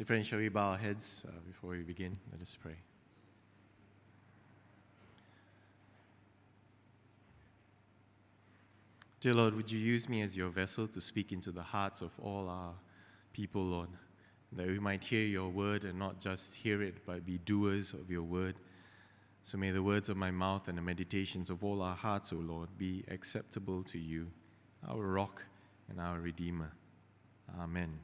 Dear friends, shall we bow our heads uh, before we begin? Let us pray. Dear Lord, would you use me as your vessel to speak into the hearts of all our people, Lord, that we might hear your word and not just hear it, but be doers of your word. So may the words of my mouth and the meditations of all our hearts, O Lord, be acceptable to you, our rock and our redeemer. Amen.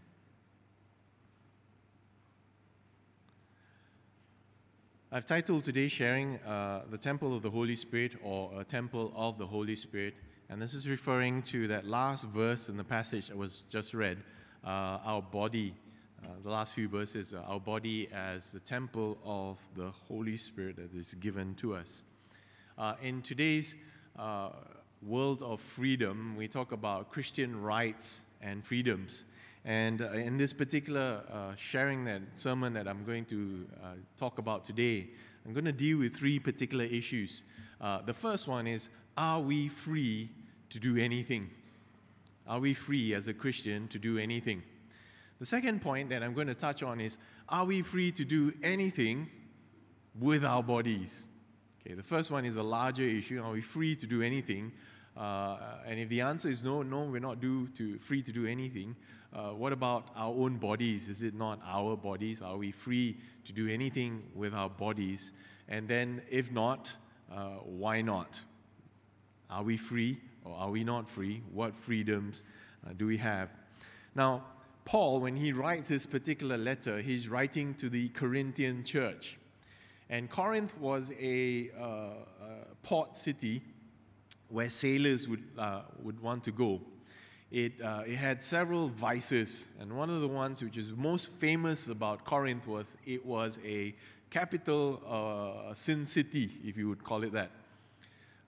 I've titled today's sharing uh, The Temple of the Holy Spirit or A Temple of the Holy Spirit. And this is referring to that last verse in the passage that was just read uh, our body, uh, the last few verses, uh, our body as the temple of the Holy Spirit that is given to us. Uh, in today's uh, world of freedom, we talk about Christian rights and freedoms. And uh, in this particular uh, sharing that sermon that I'm going to uh, talk about today, I'm going to deal with three particular issues. Uh, the first one is are we free to do anything? Are we free as a Christian to do anything? The second point that I'm going to touch on is are we free to do anything with our bodies? Okay, the first one is a larger issue. Are we free to do anything? Uh, and if the answer is no, no, we're not do to, free to do anything, uh, what about our own bodies? Is it not our bodies? Are we free to do anything with our bodies? And then, if not, uh, why not? Are we free or are we not free? What freedoms uh, do we have? Now, Paul, when he writes this particular letter, he's writing to the Corinthian church. And Corinth was a, uh, a port city where sailors would, uh, would want to go. It, uh, it had several vices, and one of the ones which is most famous about Corinth was it was a capital uh, sin city, if you would call it that.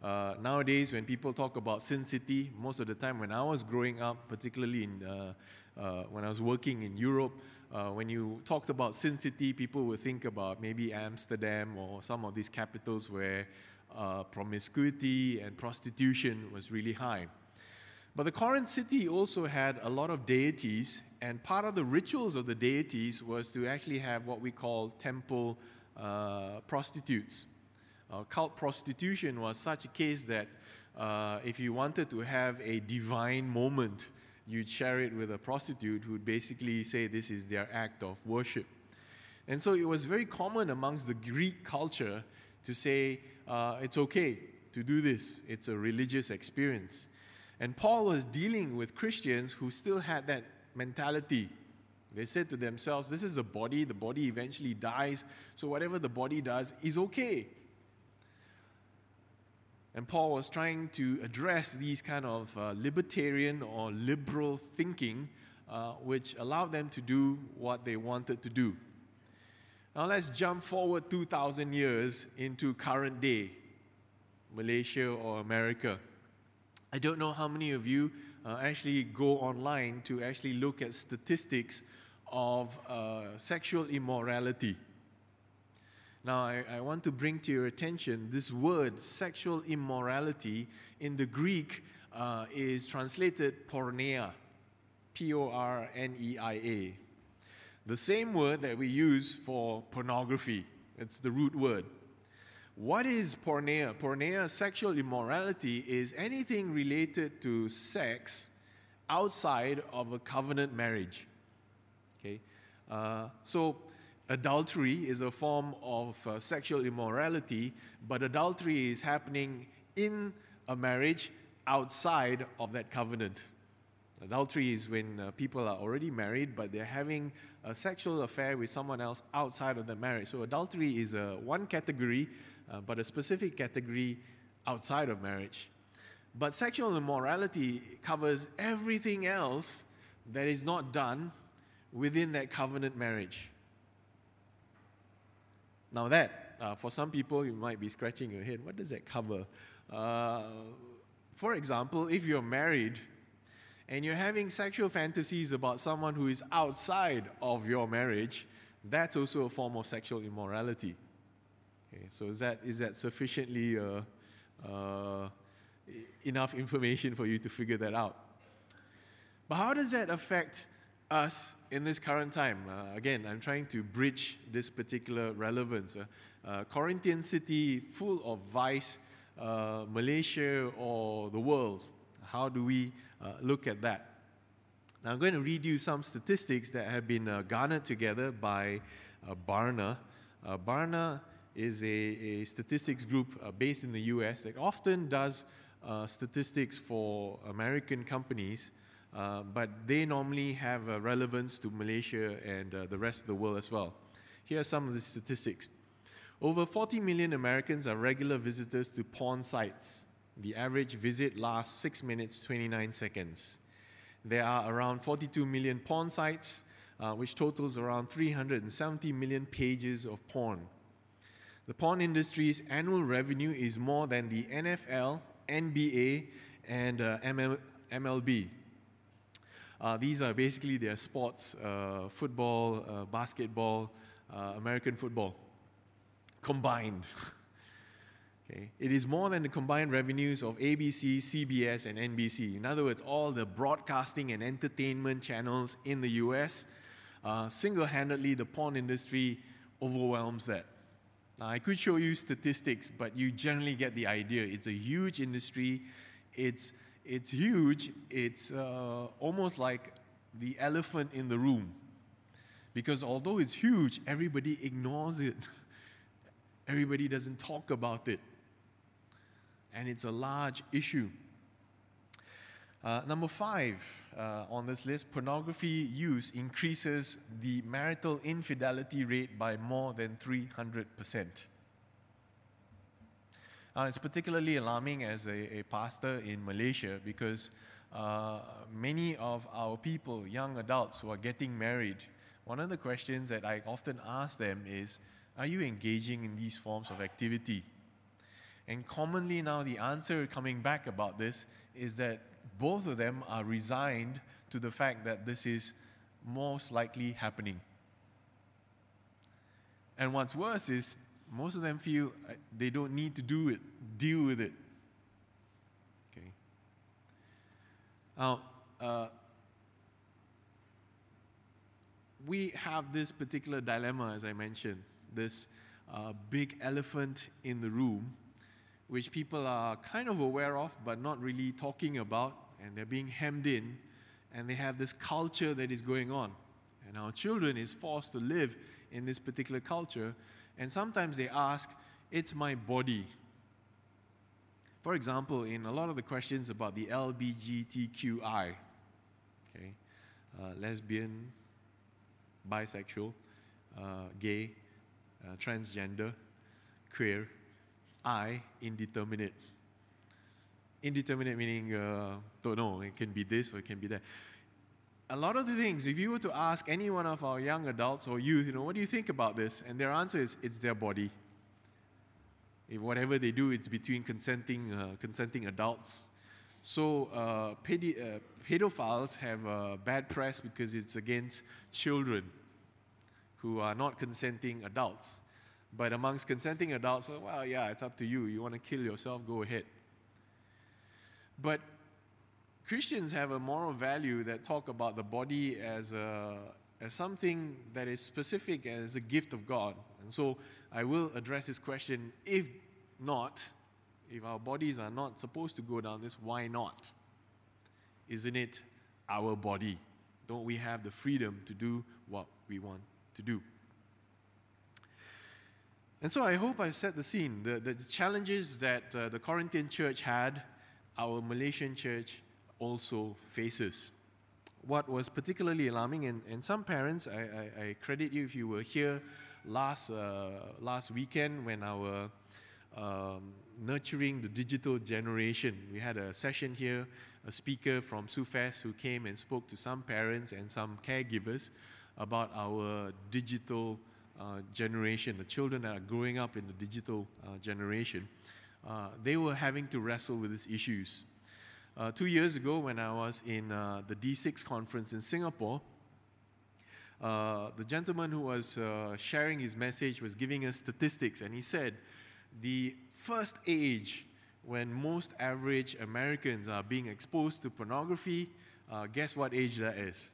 Uh, nowadays, when people talk about Sin City, most of the time when I was growing up, particularly in, uh, uh, when I was working in Europe, uh, when you talked about Sin City, people would think about maybe Amsterdam or some of these capitals where uh, promiscuity and prostitution was really high. But the Corinth city also had a lot of deities, and part of the rituals of the deities was to actually have what we call temple uh, prostitutes. Uh, cult prostitution was such a case that uh, if you wanted to have a divine moment, you'd share it with a prostitute who would basically say this is their act of worship. And so it was very common amongst the Greek culture to say uh, it's okay to do this, it's a religious experience. And Paul was dealing with Christians who still had that mentality. They said to themselves, This is a body, the body eventually dies, so whatever the body does is okay. And Paul was trying to address these kind of uh, libertarian or liberal thinking, uh, which allowed them to do what they wanted to do. Now let's jump forward 2,000 years into current day, Malaysia or America. I don't know how many of you uh, actually go online to actually look at statistics of uh, sexual immorality. Now, I, I, want to bring to your attention this word, sexual immorality, in the Greek uh, is translated porneia, P O R N E I A. The same word that we use for pornography, it's the root word. What is porneia? Porneia, sexual immorality, is anything related to sex outside of a covenant marriage. Okay? Uh, so, adultery is a form of uh, sexual immorality, but adultery is happening in a marriage outside of that covenant. Adultery is when uh, people are already married, but they're having a sexual affair with someone else outside of the marriage. So, adultery is a, one category, uh, but a specific category outside of marriage. But sexual immorality covers everything else that is not done within that covenant marriage. Now, that, uh, for some people, you might be scratching your head. What does that cover? Uh, for example, if you're married and you're having sexual fantasies about someone who is outside of your marriage, that's also a form of sexual immorality. Okay, so is that, is that sufficiently uh, uh, enough information for you to figure that out? But how does that affect us in this current time. Uh, again, I'm trying to bridge this particular relevance. Uh, uh, Corinthian city full of vice, uh, Malaysia or the world. How do we uh, look at that? Now, I'm going to read you some statistics that have been uh, garnered together by Barna. Barna is a, a statistics group based in the US that often does statistics for American companies. Uh, but they normally have uh, relevance to Malaysia and uh, the rest of the world as well. Here are some of the statistics. Over 40 million Americans are regular visitors to porn sites. The average visit lasts 6 minutes 29 seconds. There are around 42 million porn sites, uh, which totals around 370 million pages of porn. The porn industry's annual revenue is more than the NFL, NBA, and uh, ML- MLB. Uh, these are basically their sports uh, football, uh, basketball, uh, American football combined. okay. It is more than the combined revenues of ABC, CBS, and NBC. In other words, all the broadcasting and entertainment channels in the US. Uh, Single handedly, the porn industry overwhelms that. Now, I could show you statistics, but you generally get the idea. It's a huge industry. It's it's huge. It's uh, almost like the elephant in the room. Because although it's huge, everybody ignores it. everybody doesn't talk about it. And it's a large issue. Uh, number five uh, on this list pornography use increases the marital infidelity rate by more than 300%. Uh, it's particularly alarming as a, a, pastor in Malaysia because uh, many of our people, young adults who are getting married, one of the questions that I often ask them is Are you engaging in these forms of activity? And commonly now, the answer coming back about this is that both of them are resigned to the fact that this is most likely happening. And what's worse is most of them feel uh, they don't need to do it, deal with it. Okay. Now, uh, we have this particular dilemma, as I mentioned, this uh, big elephant in the room, which people are kind of aware of, but not really talking about, and they're being hemmed in, and they have this culture that is going on. And our children is forced to live in this particular culture and sometimes they ask, It's my body. For example, in a lot of the questions about the LBGTQI, okay, uh, lesbian, bisexual, uh, gay, uh, transgender, queer, I, indeterminate. Indeterminate meaning, uh, don't know, it can be this or it can be that a lot of the things, if you were to ask any one of our young adults or youth, you know, what do you think about this? And their answer is, it's their body. If whatever they do, it's between consenting, uh, consenting adults. So uh, pedi- uh, pedophiles have a bad press because it's against children who are not consenting adults. But amongst consenting adults, well, yeah, it's up to you. You want to kill yourself, go ahead. But Christians have a moral value that talk about the body as, a, as something that is specific and as a gift of God. And so I will address this question if not, if our bodies are not supposed to go down this, why not? Isn't it our body? Don't we have the freedom to do what we want to do? And so I hope I've set the scene. The, the challenges that uh, the Corinthian church had, our Malaysian church also faces. What was particularly alarming, and, and some parents, I, I, I credit you if you were here last, uh, last weekend when our um, nurturing the digital generation. We had a session here, a speaker from SUFES who came and spoke to some parents and some caregivers about our digital uh, generation, the children that are growing up in the digital uh, generation. Uh, they were having to wrestle with these issues. Uh, two years ago, when I was in uh, the D6 conference in Singapore, the gentleman who was sharing his message was giving us statistics, and he said the first age when most average Americans are being exposed to pornography, guess what age that is?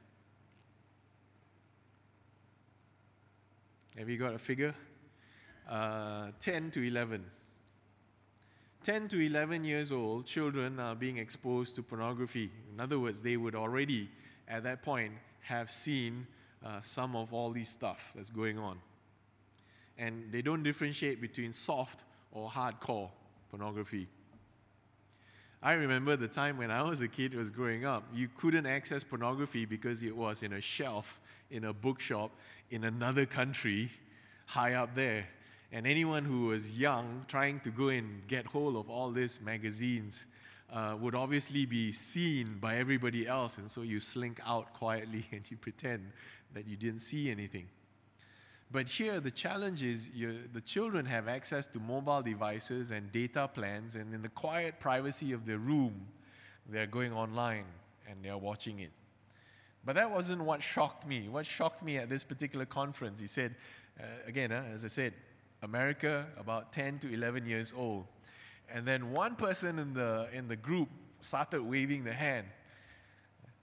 Have you got a figure? Uh, 10 to 11. 10 to 11 years old, children are being exposed to pornography. In other words, they would already, at that point, have seen uh, some of all these stuff that's going on. And they don't differentiate between soft or hardcore pornography. I remember the time when I was a kid was growing up, you couldn't access pornography because it was in a shelf in a bookshop in another country high up there. And anyone who was young trying to go and get hold of all these magazines uh, would obviously be seen by everybody else. And so you slink out quietly and you pretend that you didn't see anything. But here, the challenge is the children have access to mobile devices and data plans, and in the quiet privacy of their room, they're going online and they're watching it. But that wasn't what shocked me. What shocked me at this particular conference, he said, uh, again, uh, as I said, America, about 10 to 11 years old. And then one person in the, in the group started waving the hand.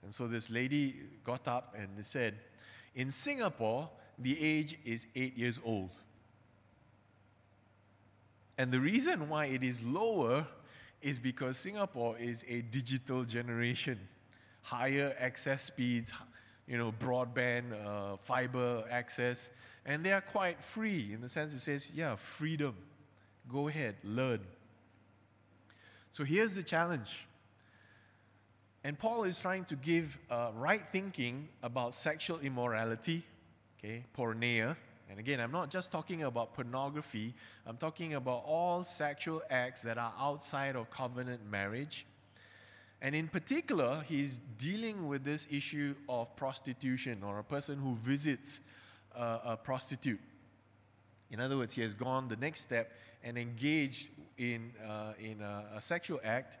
And so this lady got up and said, In Singapore, the age is eight years old. And the reason why it is lower is because Singapore is a digital generation. Higher access speeds, you know, broadband, uh, fiber access, and they are quite free in the sense it says, yeah, freedom. Go ahead, learn. So here's the challenge. And Paul is trying to give uh, right thinking about sexual immorality, okay. And again, I'm not just talking about pornography, I'm talking about all sexual acts that are outside of covenant marriage. And in particular, he's dealing with this issue of prostitution or a person who visits a prostitute. In other words, he has gone the next step and engaged in, uh, in a, a sexual act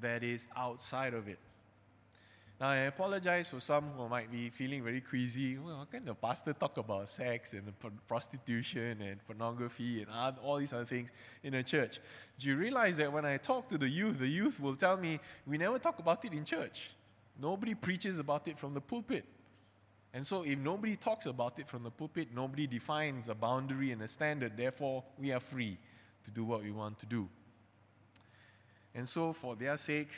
that is outside of it. Now, I apologize for some who might be feeling very queasy. Well, how can the pastor talk about sex and prostitution and pornography and all these other things in a church? Do you realize that when I talk to the youth, the youth will tell me, we never talk about it in church. Nobody preaches about it from the pulpit. And so, if nobody talks about it from the pulpit, nobody defines a boundary and a standard, therefore, we are free to do what we want to do. And so, for their sake,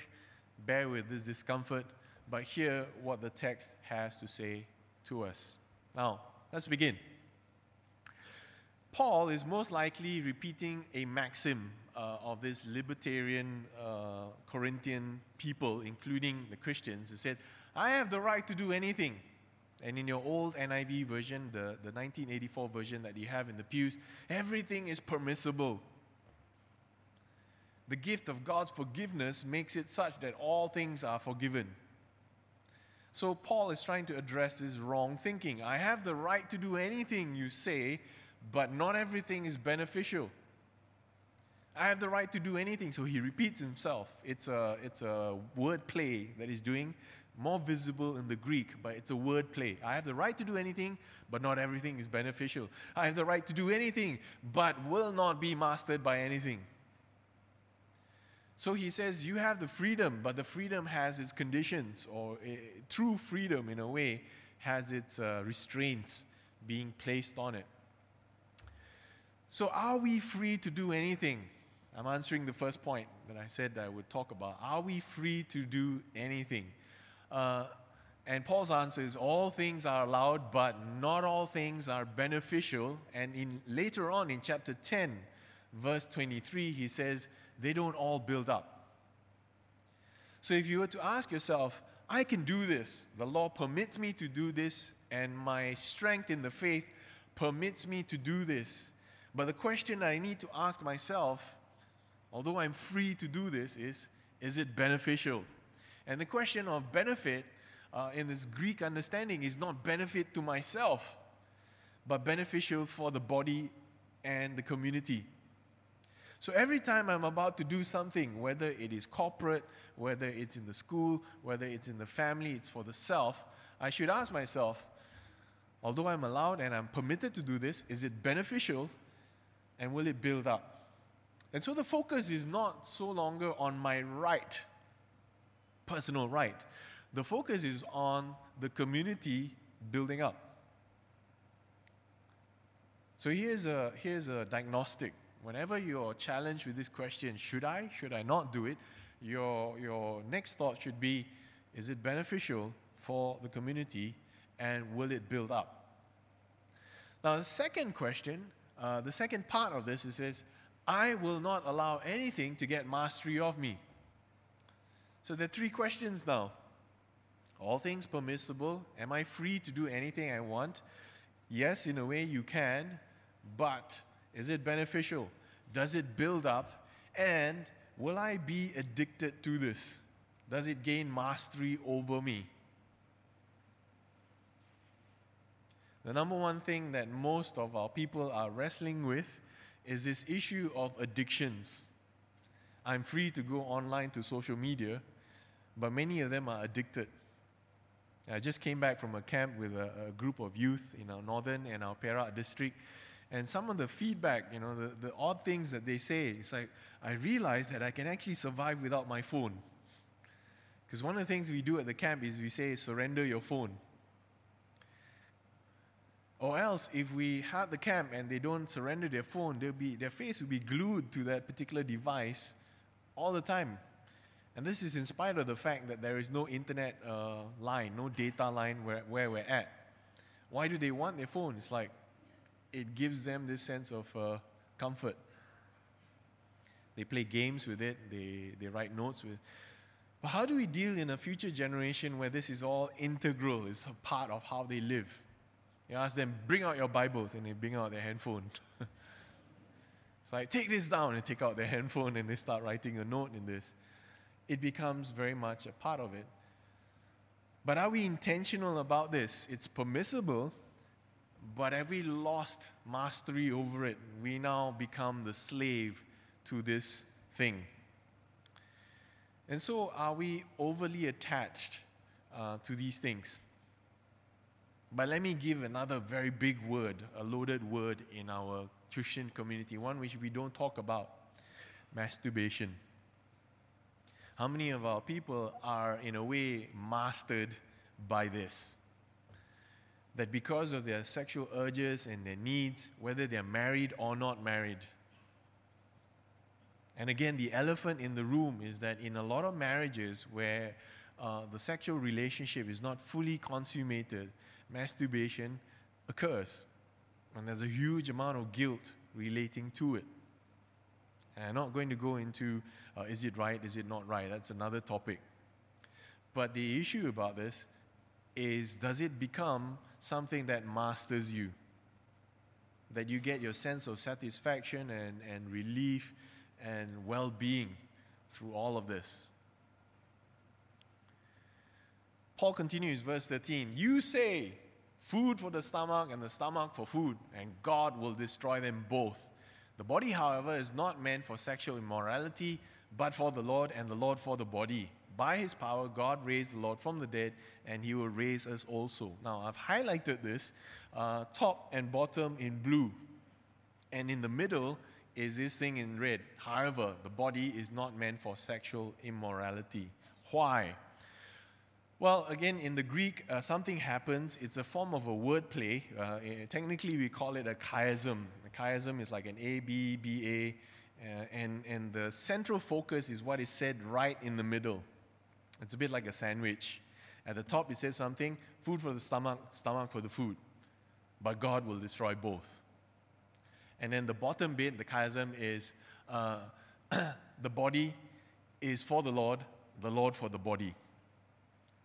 bear with this discomfort but hear what the text has to say to us. Now, let's begin. Paul is most likely repeating a maxim uh, of this libertarian uh, Corinthian people, including the Christians, who said, I have the right to do anything. And in your old NIV version, the, the 1984 version that you have in the pews, everything is permissible. The gift of God's forgiveness makes it such that all things are forgiven. So Paul is trying to address this wrong thinking. I have the right to do anything you say, but not everything is beneficial. I have the right to do anything. So he repeats himself. It's a, it's a word play that he's doing, more visible in the Greek, but it's a word play. I have the right to do anything, but not everything is beneficial. I have the right to do anything, but will not be mastered by anything. So he says, You have the freedom, but the freedom has its conditions, or uh, true freedom, in a way, has its uh, restraints being placed on it. So, are we free to do anything? I'm answering the first point that I said that I would talk about. Are we free to do anything? Uh, and Paul's answer is all things are allowed, but not all things are beneficial. And in, later on in chapter 10, verse 23, he says, they don't all build up. So if you were to ask yourself, I can do this, the law permits me to do this, and my strength in the faith permits me to do this. But the question I need to ask myself, although I'm free to do this, is is it beneficial? And the question of benefit uh, in this Greek understanding is not benefit to myself, but beneficial for the body and the community. So every time I'm about to do something, whether it is corporate, whether it's in the school, whether it's in the family, it's for the self, I should ask myself, although I'm allowed and I'm permitted to do this, is it beneficial and will it build up? And so the focus is not so longer on my right, personal right. The focus is on the community building up. So here's a, here's a diagnostic. Whenever you're challenged with this question, should I, should I not do it? Your, your next thought should be, is it beneficial for the community and will it build up? Now, the second question, uh, the second part of this is, is I will not allow anything to get mastery of me. So there are three questions now. All things permissible. Am I free to do anything I want? Yes, in a way you can, but is it beneficial? Does it build up? And will I be addicted to this? Does it gain mastery over me? The number one thing that most of our people are wrestling with is this issue of addictions. I'm free to go online to social media, but many of them are addicted. I just came back from a camp with a, a group of youth in our northern and our Perak district, and some of the feedback, you know, the, the odd things that they say, it's like, I realized that I can actually survive without my phone. Because one of the things we do at the camp is we say, surrender your phone. Or else, if we have the camp and they don't surrender their phone, they'll be, their face will be glued to that particular device all the time. And this is in spite of the fact that there is no internet uh, line, no data line where, where we're at. Why do they want their phone? It's like it gives them this sense of uh, comfort. They play games with it, they, they write notes with it. But how do we deal in a future generation where this is all integral, it's a part of how they live? You ask them, bring out your Bibles, and they bring out their handphone. it's like, take this down, and take out their handphone, and they start writing a note in this. It becomes very much a part of it. But are we intentional about this? It's permissible, but have we lost mastery over it? We now become the slave to this thing. And so, are we overly attached uh, to these things? But let me give another very big word, a loaded word in our Christian community, one which we don't talk about masturbation. How many of our people are, in a way, mastered by this? That because of their sexual urges and their needs, whether they're married or not married, and again, the elephant in the room is that in a lot of marriages where uh, the sexual relationship is not fully consummated, masturbation occurs. And there's a huge amount of guilt relating to it. And I'm not going to go into uh, is it right, is it not right? That's another topic. But the issue about this is does it become something that masters you? That you get your sense of satisfaction and, and relief and well being through all of this. Paul continues, verse 13 You say, food for the stomach and the stomach for food, and God will destroy them both. The body, however, is not meant for sexual immorality, but for the Lord, and the Lord for the body. By his power, God raised the Lord from the dead, and he will raise us also. Now, I've highlighted this uh, top and bottom in blue, and in the middle is this thing in red. However, the body is not meant for sexual immorality. Why? Well, again, in the Greek, uh, something happens. It's a form of a wordplay. Uh, eh, technically, we call it a chiasm. A chiasm is like an A, B, B, A, uh, and, and the central focus is what is said right in the middle. It's a bit like a sandwich. At the top, it says something food for the stomach, stomach for the food. But God will destroy both. And then the bottom bit, the chiasm, is uh, the body is for the Lord, the Lord for the body.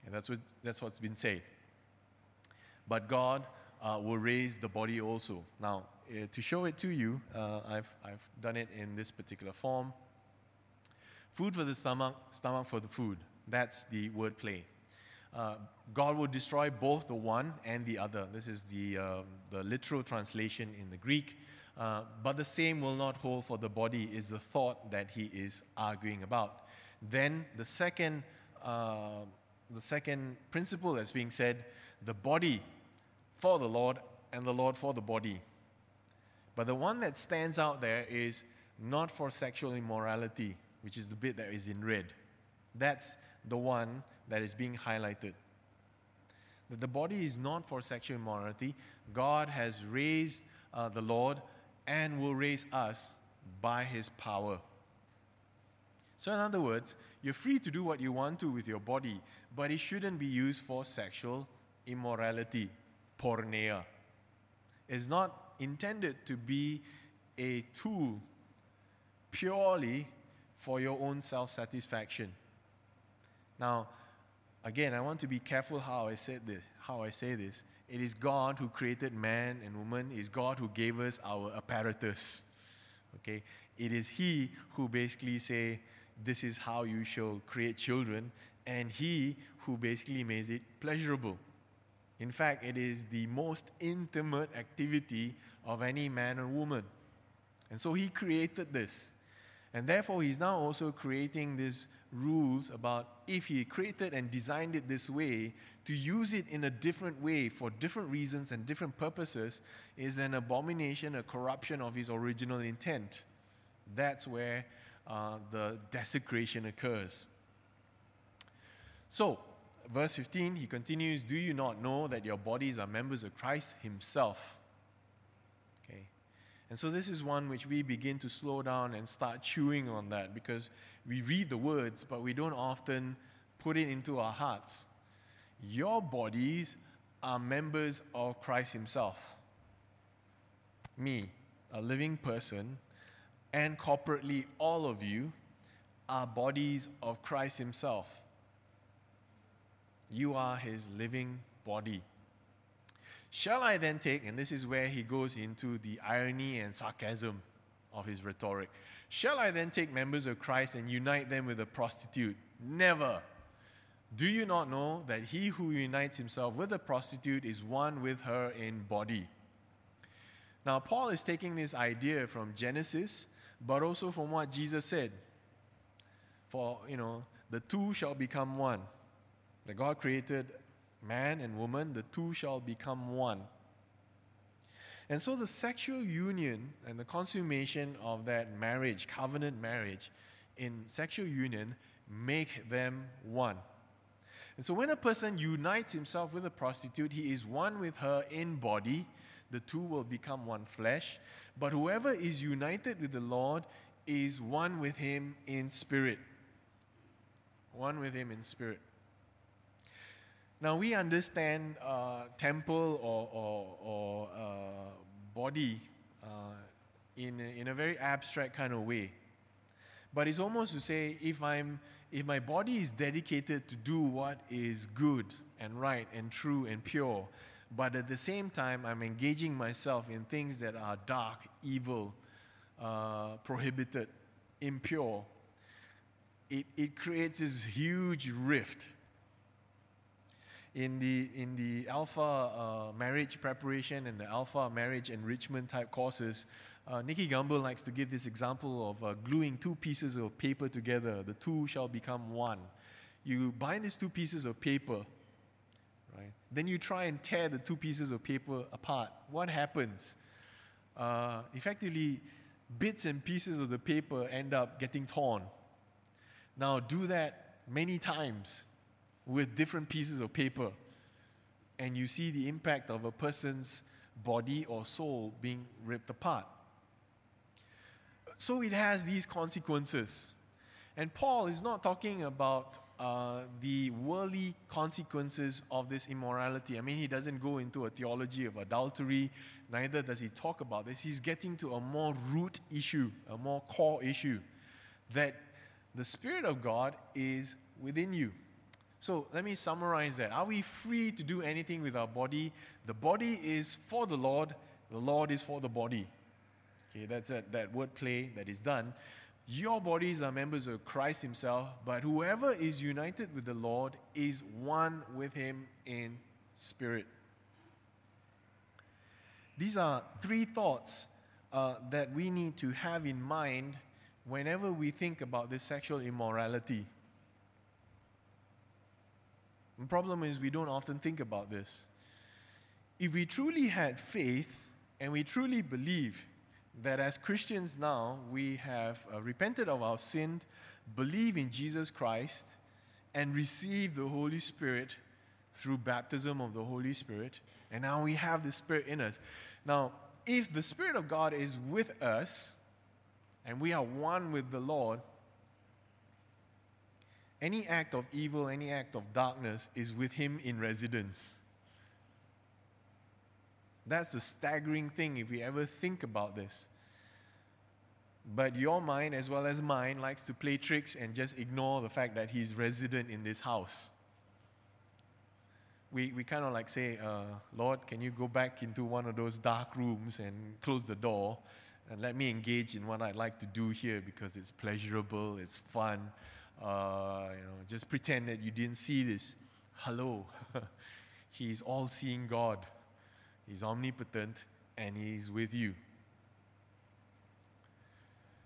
And that's, what, that's what's been said. But God uh, will raise the body also. Now, uh, to show it to you, uh, I've, I've done it in this particular form. Food for the stomach, stomach for the food. That's the word play. Uh, God will destroy both the one and the other. This is the, uh, the literal translation in the Greek. Uh, but the same will not hold for the body, is the thought that he is arguing about. Then the second uh, the second principle that's being said the body for the Lord and the Lord for the body. But the one that stands out there is not for sexual immorality, which is the bit that is in red. That's the one that is being highlighted. that the body is not for sexual immorality. God has raised uh, the Lord and will raise us by his power. So, in other words, you're free to do what you want to with your body, but it shouldn't be used for sexual immorality, porneia. It's not intended to be a tool purely for your own self satisfaction. Now, again, I want to be careful how I said this, how I say this. It is God who created man and woman. It is God who gave us our apparatus. Okay? It is He who basically say, this is how you shall create children, and He who basically makes it pleasurable. In fact, it is the most intimate activity of any man or woman. And so He created this. And therefore, He's now also creating these rules about if He created and designed it this way, to use it in a different way for different reasons and different purposes is an abomination, a corruption of His original intent. That's where uh, the desecration occurs. So, verse 15, he continues Do you not know that your bodies are members of Christ Himself? And so, this is one which we begin to slow down and start chewing on that because we read the words, but we don't often put it into our hearts. Your bodies are members of Christ Himself. Me, a living person, and corporately all of you are bodies of Christ Himself. You are His living body. Shall I then take, and this is where he goes into the irony and sarcasm of his rhetoric. Shall I then take members of Christ and unite them with a prostitute? Never. Do you not know that he who unites himself with a prostitute is one with her in body? Now, Paul is taking this idea from Genesis but also from what Jesus said. For, you know, the two shall become one. That God created man and woman, the two shall become one. And so the sexual union and the consummation of that marriage, covenant marriage, in sexual union make them one. And so when a person unites himself with a prostitute, he is one with her in body. The two will become one flesh. But whoever is united with the Lord is one with him in spirit. One with him in spirit. Now, we understand uh, temple or, or, or uh, body uh, in, a, in a very abstract kind of way. But it's almost to say if, I'm, if my body is dedicated to do what is good and right and true and pure, but at the same time, I'm engaging myself in things that are dark, evil, uh, prohibited, impure. It, it creates this huge rift. In the, in the alpha uh, marriage preparation and the alpha marriage enrichment type courses, uh, Nicky Gumbel likes to give this example of uh, gluing two pieces of paper together. The two shall become one. You bind these two pieces of paper right? Then you try and tear the two pieces of paper apart. What happens? Uh, effectively, bits and pieces of the paper end up getting torn. Now, do that many times with different pieces of paper, and you see the impact of a person's body or soul being ripped apart. So it has these consequences. And Paul is not talking about uh, the worldly consequences of this immorality. I mean, he doesn't go into a theology of adultery, neither does he talk about this. He's getting to a more root issue, a more core issue that the Spirit of God is within you. So let me summarize that. Are we free to do anything with our body? The body is for the Lord, the Lord is for the body. Okay, that's a, that word play that is done. Your bodies are members of Christ Himself, but whoever is united with the Lord is one with Him in spirit. These are three thoughts uh, that we need to have in mind whenever we think about this sexual immorality. The problem is, we don't often think about this. If we truly had faith and we truly believe that as Christians now, we have uh, repented of our sin, believe in Jesus Christ, and receive the Holy Spirit, through baptism of the Holy Spirit, and now we have the Spirit in us. Now, if the Spirit of God is with us, and we are one with the Lord, any act of evil, any act of darkness is with Him in residence. That's the staggering thing if we ever think about this. But your mind, as well as mine, likes to play tricks and just ignore the fact that he's resident in this house. We, we kind of like say, uh, Lord, can you go back into one of those dark rooms and close the door and let me engage in what I'd like to do here because it's pleasurable, it's fun. Uh, you know, just pretend that you didn't see this. Hello. he's all seeing God. He's omnipotent and He's with you.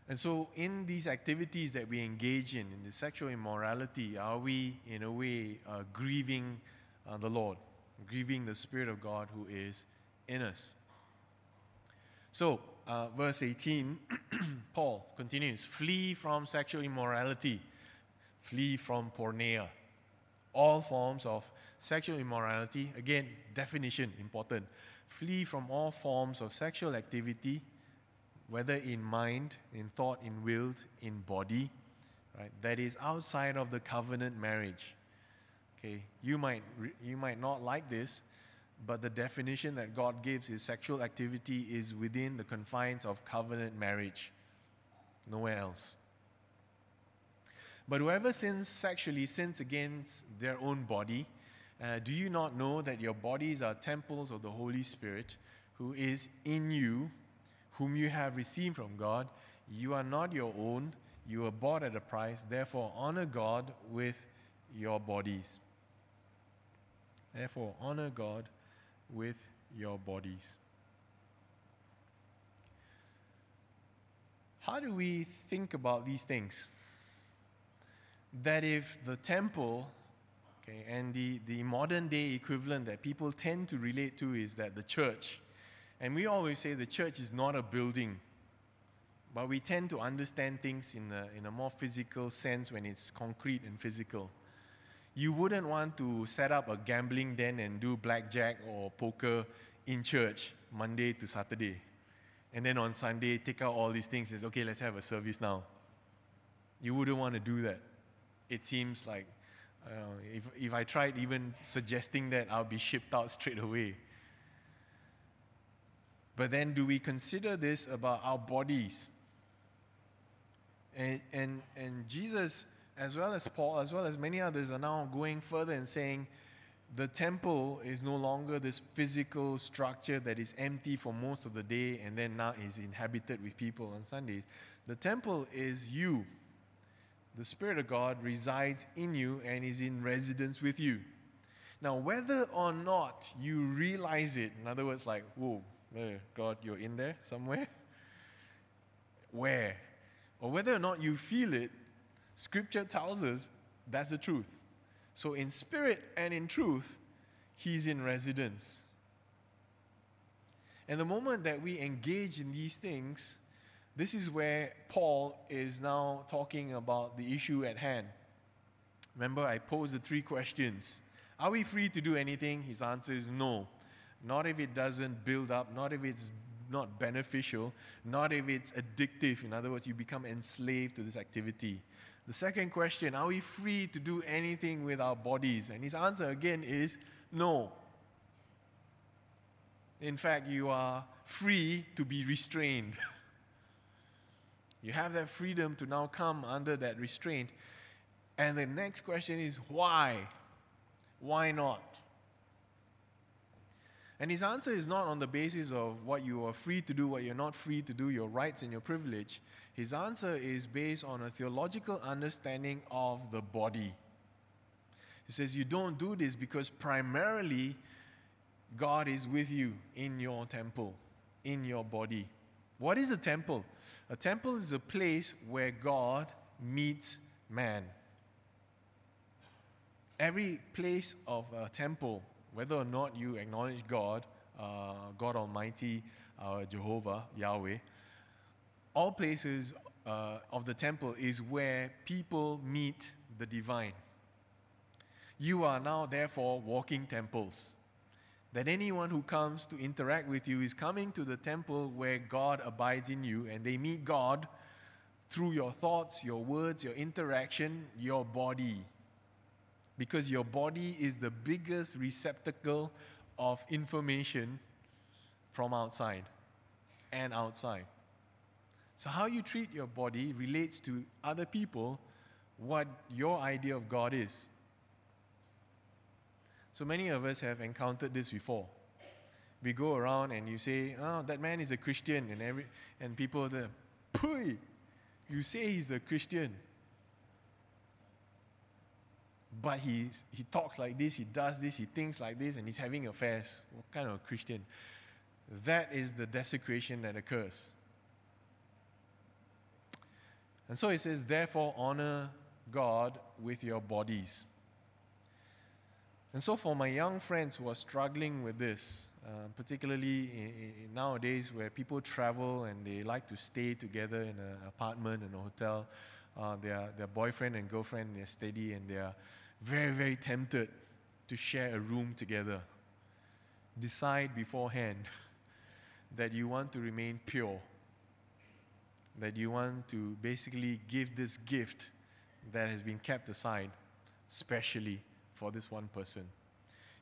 And so, in these activities that we engage in, in the sexual immorality, are we, in a way, uh, grieving uh, the Lord, grieving the Spirit of God who is in us? So, uh, verse 18, Paul continues flee from sexual immorality, flee from porneia. All forms of sexual immorality, again, definition important. Flee from all forms of sexual activity whether in mind, in thought, in will, in body, right? That is outside of the covenant marriage. Okay, you might you might not like this, but the definition that God gives is sexual activity is within the confines of covenant marriage, nowhere else. But whoever sins sexually sins against their own body. Uh, do you not know that your bodies are temples of the Holy Spirit who is in you, whom you have received from God. You are not your own, you were bought at a price. Therefore, honor God with your bodies. Therefore, honor God with your bodies. How do we think about these things? That if the temple, okay, and the, the modern day equivalent that people tend to relate to is that the church and we always say the church is not a building, but we tend to understand things in a, in a more physical sense when it's concrete and physical. You wouldn't want to set up a gambling den and do blackjack or poker in church Monday to Saturday. And then on Sunday, take out all these things and say, okay, let's have a service now. You wouldn't want to do that. It seems like uh, if, if I tried even suggesting that, I'll be shipped out straight away. But then, do we consider this about our bodies? And, and, and Jesus, as well as Paul, as well as many others, are now going further and saying the temple is no longer this physical structure that is empty for most of the day and then now is inhabited with people on Sundays. The temple is you. The Spirit of God resides in you and is in residence with you. Now, whether or not you realize it, in other words, like, whoa, God, you're in there somewhere? Where? Or whether or not you feel it, Scripture tells us that's the truth. So, in spirit and in truth, He's in residence. And the moment that we engage in these things, this is where Paul is now talking about the issue at hand. Remember, I posed the three questions Are we free to do anything? His answer is no not if it doesn't build up, not if it's not beneficial, not if it's addictive. In other words, you become enslaved to this activity. The second question are we free to do anything with our bodies? And his answer again is no. In fact, you are free to be restrained. you have that freedom to now come under that restraint. And the next question is why? Why not? And his answer is not on the basis of what you are free to do, what you're not free to do, your rights and your privilege. His answer is based on a theological understanding of the body. He says, You don't do this because primarily God is with you in your temple, in your body. What is a temple? A temple is a place where God meets man. Every place of a temple whether or not you acknowledge God, uh, God Almighty, uh, Jehovah, Yahweh, all places uh, of the temple is where people meet the divine. You are now, therefore, walking temples. That anyone who comes to interact with you is coming to the temple where God abides in you, and they meet God through your thoughts, your words, your interaction, your body. Because your body is the biggest receptacle of information from outside and outside. So, how you treat your body relates to other people what your idea of God is. So, many of us have encountered this before. We go around and you say, Oh, that man is a Christian, and, every, and people say, Pui, you say he's a Christian. But he, he talks like this, he does this, he thinks like this, and he's having affairs. What kind of a Christian? That is the desecration that occurs. And so it says, therefore, honor God with your bodies. And so, for my young friends who are struggling with this, uh, particularly in, in nowadays where people travel and they like to stay together in an apartment, in a hotel, uh, their, their boyfriend and girlfriend, they're steady and they're very, very tempted to share a room together. Decide beforehand that you want to remain pure, that you want to basically give this gift that has been kept aside, specially for this one person.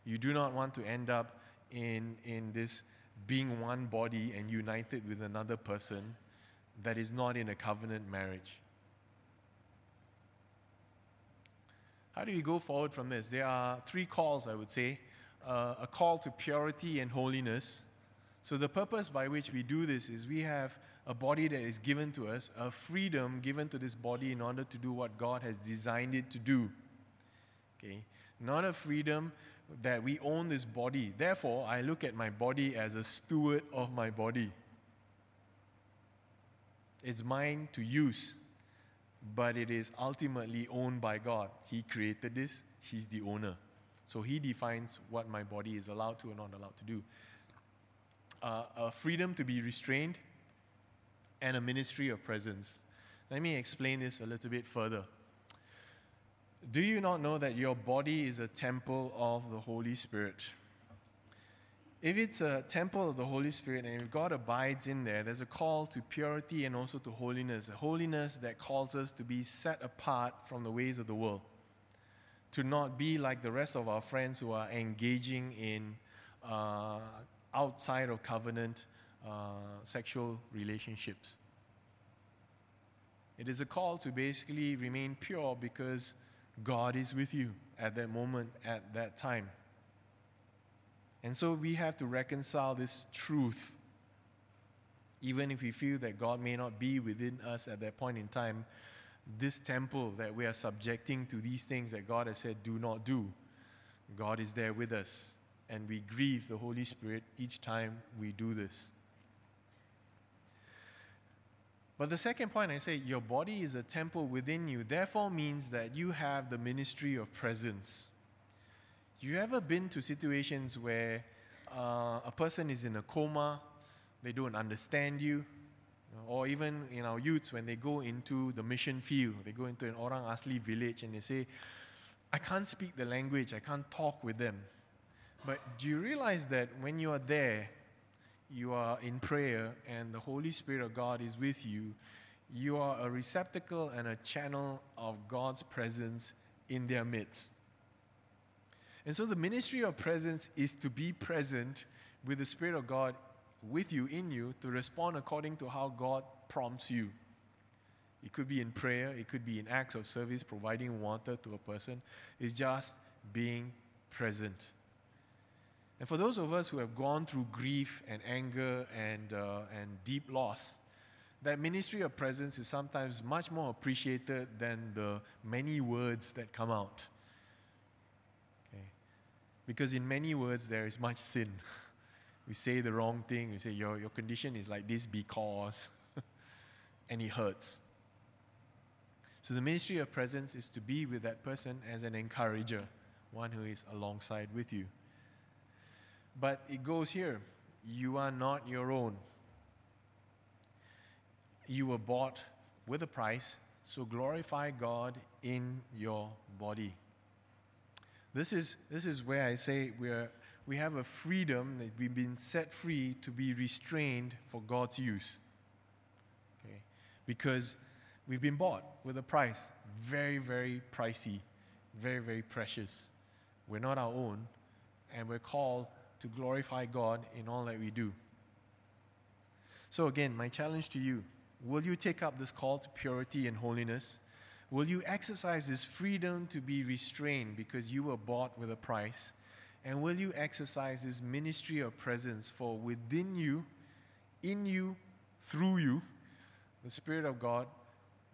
You do not want to end up in, in this being one body and united with another person that is not in a covenant marriage. How do we go forward from this? There are three calls, I would say uh, a call to purity and holiness. So, the purpose by which we do this is we have a body that is given to us, a freedom given to this body in order to do what God has designed it to do. Okay? Not a freedom that we own this body. Therefore, I look at my body as a steward of my body. It's mine to use but it is ultimately owned by God. He created this, He's the owner. So He defines what my body is allowed to and not allowed to do. Uh, a freedom to be restrained and a ministry of presence. Let me explain this a little bit further. Do you not know that your body is a temple of the Holy Spirit? If it's a temple of the Holy Spirit and if God abides in there, there's a call to purity and also to holiness. A holiness that calls us to be set apart from the ways of the world. To not be like the rest of our friends who are engaging in uh, outside of covenant uh, sexual relationships. It is a call to basically remain pure because God is with you at that moment, at that time. And so we have to reconcile this truth. Even if we feel that God may not be within us at that point in time, this temple that we are subjecting to these things that God has said do not do, God is there with us. And we grieve the Holy Spirit each time we do this. But the second point I say, your body is a temple within you, therefore means that you have the ministry of presence. You ever been to situations where uh, a person is in a coma, they don't understand you, or even in our youths when they go into the mission field, they go into an Orang Asli village and they say, I can't speak the language, I can't talk with them. But do you realize that when you are there, you are in prayer and the Holy Spirit of God is with you, you are a receptacle and a channel of God's presence in their midst. And so the ministry of presence is to be present with the Spirit of God with you, in you, to respond according to how God prompts you. It could be in prayer, it could be in acts of service, providing water to a person. It's just being present. And for those of us who have gone through grief and anger and, uh, and deep loss, that ministry of presence is sometimes much more appreciated than the many words that come out. Okay? Because in many words, there is much sin. we say the wrong thing. We say, Your, your condition is like this because, and it hurts. So the ministry of presence is to be with that person as an encourager, one who is alongside with you. But it goes here you are not your own. You were bought with a price, so glorify God in your body. This is, this is where I say we, are, we have a freedom that we've been set free to be restrained for God's use. Okay? Because we've been bought with a price, very, very pricey, very, very precious. We're not our own, and we're called to glorify God in all that we do. So, again, my challenge to you will you take up this call to purity and holiness? Will you exercise this freedom to be restrained because you were bought with a price? And will you exercise this ministry of presence for within you, in you, through you, the Spirit of God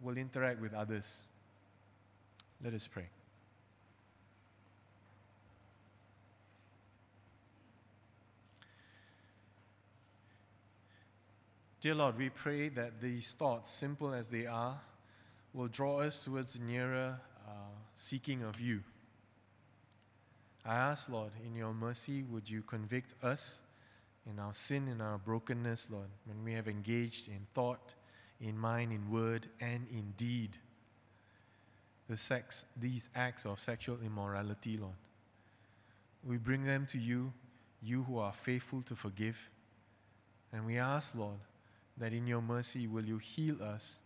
will interact with others? Let us pray. Dear Lord, we pray that these thoughts, simple as they are, will draw us towards nearer uh, seeking of you. I ask, Lord, in your mercy, would you convict us in our sin, in our brokenness, Lord, when we have engaged in thought, in mind, in word, and in deed. The sex, these acts of sexual immorality, Lord. We bring them to you, you who are faithful to forgive. And we ask, Lord, that in your mercy will you heal us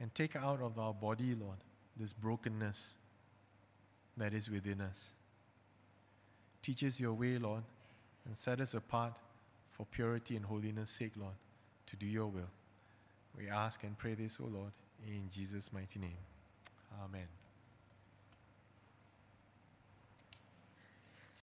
and take out of our body, Lord, this brokenness that is within us. Teach us your way, Lord, and set us apart for purity and holiness' sake, Lord, to do your will. We ask and pray this, O Lord, in Jesus' mighty name. Amen.